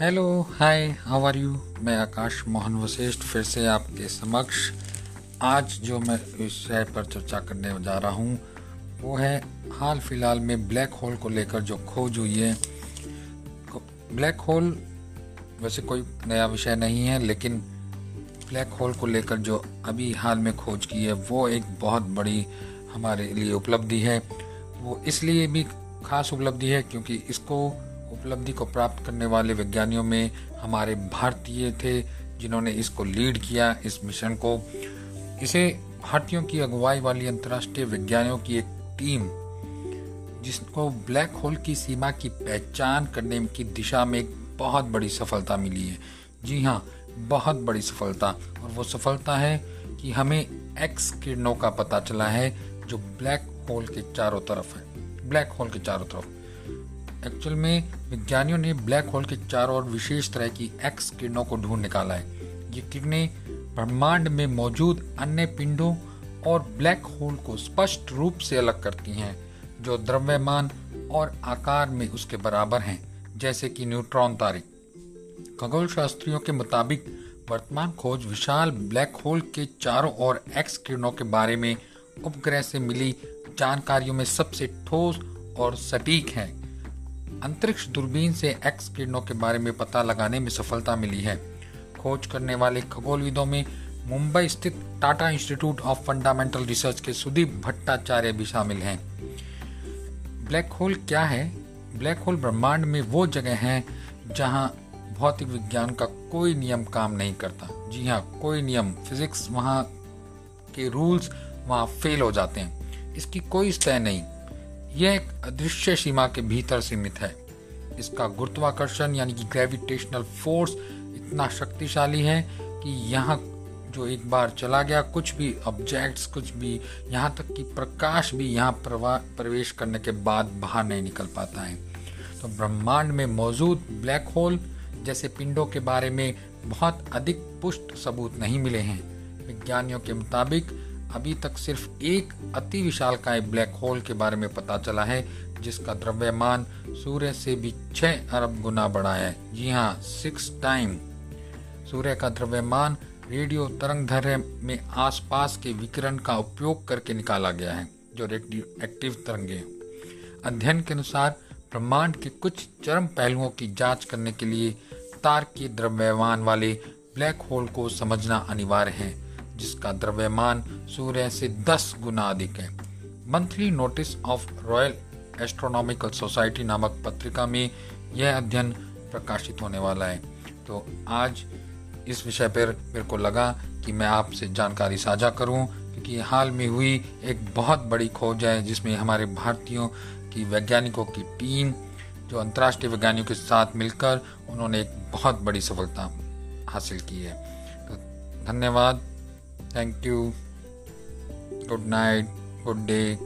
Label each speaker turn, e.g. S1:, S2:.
S1: Hello hi how are you मैं आकाश मोहन वशिष्ठ, फिर से आपके समक्ष। आज जो मैं विषय पर चर्चा करने जा रहा हूँ, वो है हाल फ़िलहाल में ब्लैक होल को लेकर जो खोज हुई है। ब्लैक होल वैसे कोई नया विषय नहीं है, लेकिन ब्लैक होल को लेकर जो अभी हाल में खोज की है, वो एक बहुत बड़ी हमारे लिए उपलब्धि है। वो इसलिए भी खास उपलब्धि है क्योंकि इसको उपलब्धि को प्राप्त करने वाले वैज्ञानियों में हमारे भारतीय थे, जिन्होंने इसको लीड किया, इस मिशन को। इसे भारतीयों की अगुवाई वाली अंतर्राष्ट्रीय वैज्ञानिकों की एक टीम, जिसको ब्लैक होल की सीमा की पहचान करने की दिशा में एक बहुत बड़ी सफलता मिली है। जी हाँ बहुत बड़ी सफलता। और वो सफलता है कि हमें एक्स किरणों का पता चला है, जो ब्लैक होल के चारों तरफ़ है। ब्लैक होल के चारों तरफ़। एक्चुअल में विज्ञानियों ने ब्लैक होल के चारों ओर विशेष तरह की एक्स किरणों को ढूंढ निकाला है। ये किरणें ब्रह्मांड में मौजूद अन्य पिंडों और ब्लैक होल को स्पष्ट रूप से अलग करती हैं, जो द्रव्यमान और आकार में उसके बराबर हैं, जैसे कि न्यूट्रॉन तारे। खगोल शास्त्रियों के मुताबिक, वर्तमान खोज विशाल ब्लैक होल के चारों ओर एक्स किरणों के बारे में उपग्रह से मिली जानकारियों में सबसे ठोस और सटीक है। अंतरिक्ष दूरबीन से एक्स किरणों के बारे में पता लगाने में सफलता मिली है। खोज करने वाले खगोलविदों में मुंबई स्थित Tata institute of fundamental research के सुदीप भट्टाचार्य भी शामिल हैं। ब्लैक होल क्या है? ब्लैक होल ब्रह्मांड में वो जगह है जहाँ भौतिक विज्ञान का कोई नियम काम नहीं करता। जी हाँ कोई नियम, फिजिक्स वहाँ के रूल्स वहाँ फेल हो जाते हैं। इसकी कोई सतह नहीं। यह एक अदृश्य सीमा के भीतर सीमित है। इसका गुरुत्वाकर्षण यानी कि ग्रेविटेशनल फोर्स इतना शक्तिशाली है कि यहाँ जो एक बार चला गया, कुछ भी ऑब्जेक्ट्स कुछ भी यहाँ तक कि प्रकाश भी यहाँ प्रवेश करने के बाद बाहर नहीं निकल पाता है। तो ब्रह्मांड में मौजूद ब्लैक होल जैसे पिंडों के बारे में बहुत अधिक पुष्ट सबूत नहीं मिले हैं। विज्ञानियों के मुताबिक अभी तक सिर्फ़ एक अति विशालकाय ब्लैक होल के बारे में पता चला है, जिसका द्रव्यमान सूर्य से भी छह अरब गुना बड़ा है। जी हाँ सिक्स टाइम सूर्य का द्रव्यमान रेडियो तरंग धैर्य में आसपास के विकिरण का उपयोग करके निकाला गया है, जो एक्टिव तरंगे अध्ययन के अनुसार, ब्रह्मांड के कुछ चरम पहलुओं की जाँच करने के लिए तार के द्रव्यमान वाले ब्लैक होल को समझना अनिवार्य है। जिसका द्रव्यमान सूर्य से 10 गुना अधिक है। Monthly notice of royal astronomical society नामक पत्रिका में यह अध्ययन प्रकाशित होने वाला है। तो आज इस विषय पर मेरे को लगा कि मैं आपसे जानकारी साझा करूँ, क्योंकि हाल में हुई एक बहुत बड़ी खोज है, जिसमें हमारे भारतीयों की वैज्ञानिकों की टीम, जो अंतर्राष्ट्रीय वैज्ञानिकों के साथ मिलकर उन्होंने एक बहुत बड़ी सफलता हासिल की है। तो धन्यवाद। Thank you. Good night. Good day.